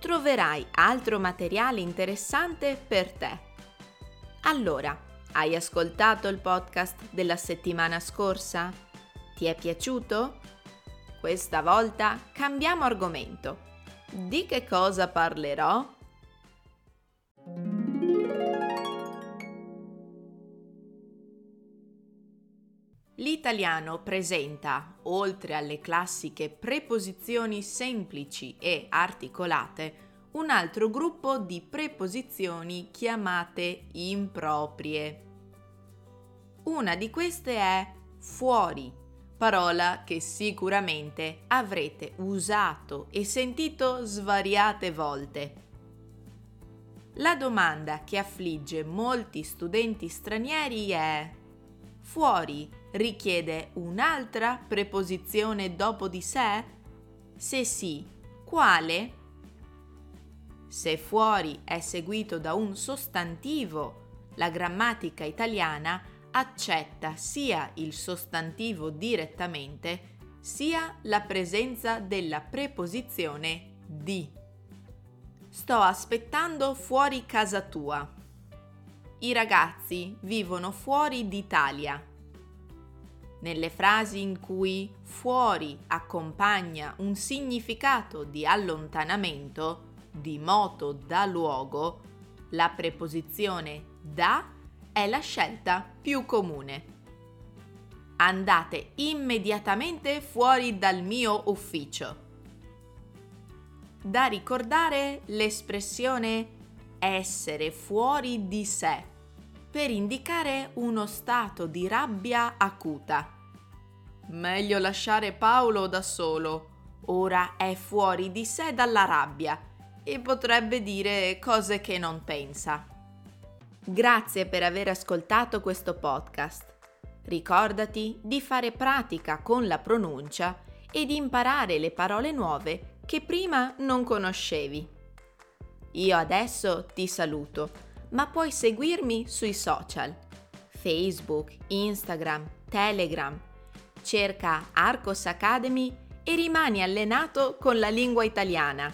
troverai altro materiale interessante per te. Allora, hai ascoltato il podcast della settimana scorsa? Ti è piaciuto? Questa volta cambiamo argomento. Di che cosa parlerò? L'italiano presenta, oltre alle classiche preposizioni semplici e articolate, un altro gruppo di preposizioni chiamate improprie. Una di queste è fuori, parola che sicuramente avrete usato e sentito svariate volte. La domanda che affligge molti studenti stranieri è fuori richiede un'altra preposizione dopo di sé? Se sì, quale? Se fuori è seguito da un sostantivo, la grammatica italiana accetta sia il sostantivo direttamente, sia la presenza della preposizione di. Sto aspettando fuori casa tua. I ragazzi vivono fuori d'Italia nelle frasi in cui fuori accompagna un significato di allontanamento, di moto da luogo, la preposizione da è la scelta più comune. Andate immediatamente fuori dal mio ufficio. Da ricordare l'espressione essere fuori di sé per indicare uno stato di rabbia acuta. Meglio lasciare Paolo da solo. Ora è fuori di sé dalla rabbia e potrebbe dire cose che non pensa. Grazie per aver ascoltato questo podcast. Ricordati di fare pratica con la pronuncia e di imparare le parole nuove che prima non conoscevi. Io adesso ti saluto ma puoi seguirmi sui social, Facebook, Instagram, Telegram. Cerca Arcos Academy e rimani allenato con la lingua italiana.